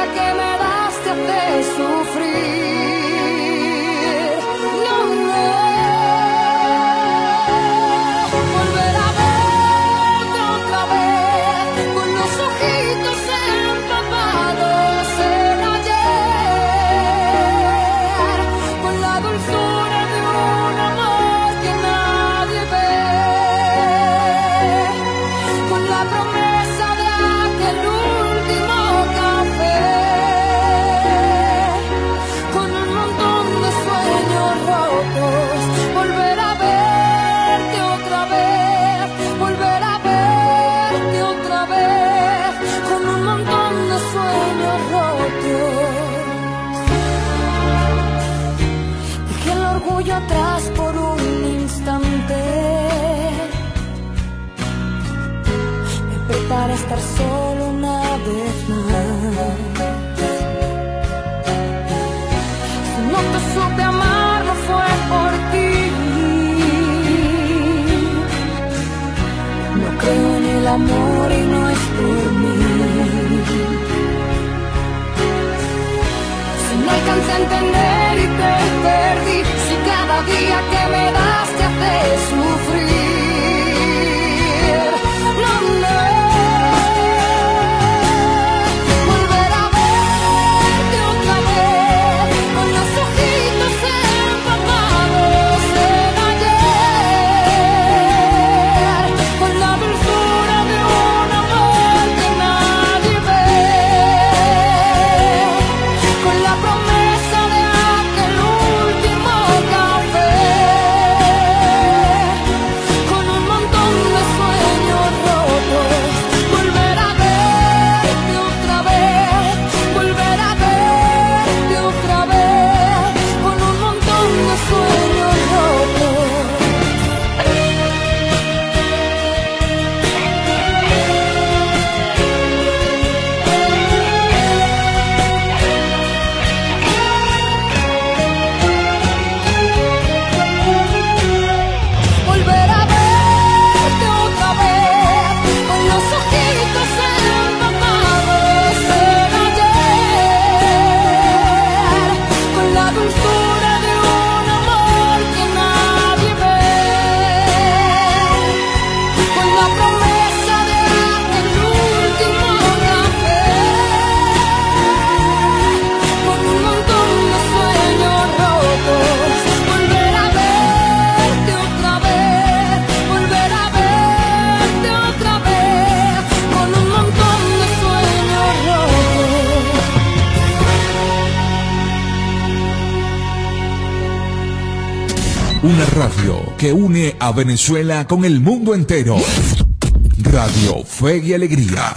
que me das te sufrir. que une a Venezuela con el mundo entero. Radio Fe y Alegría.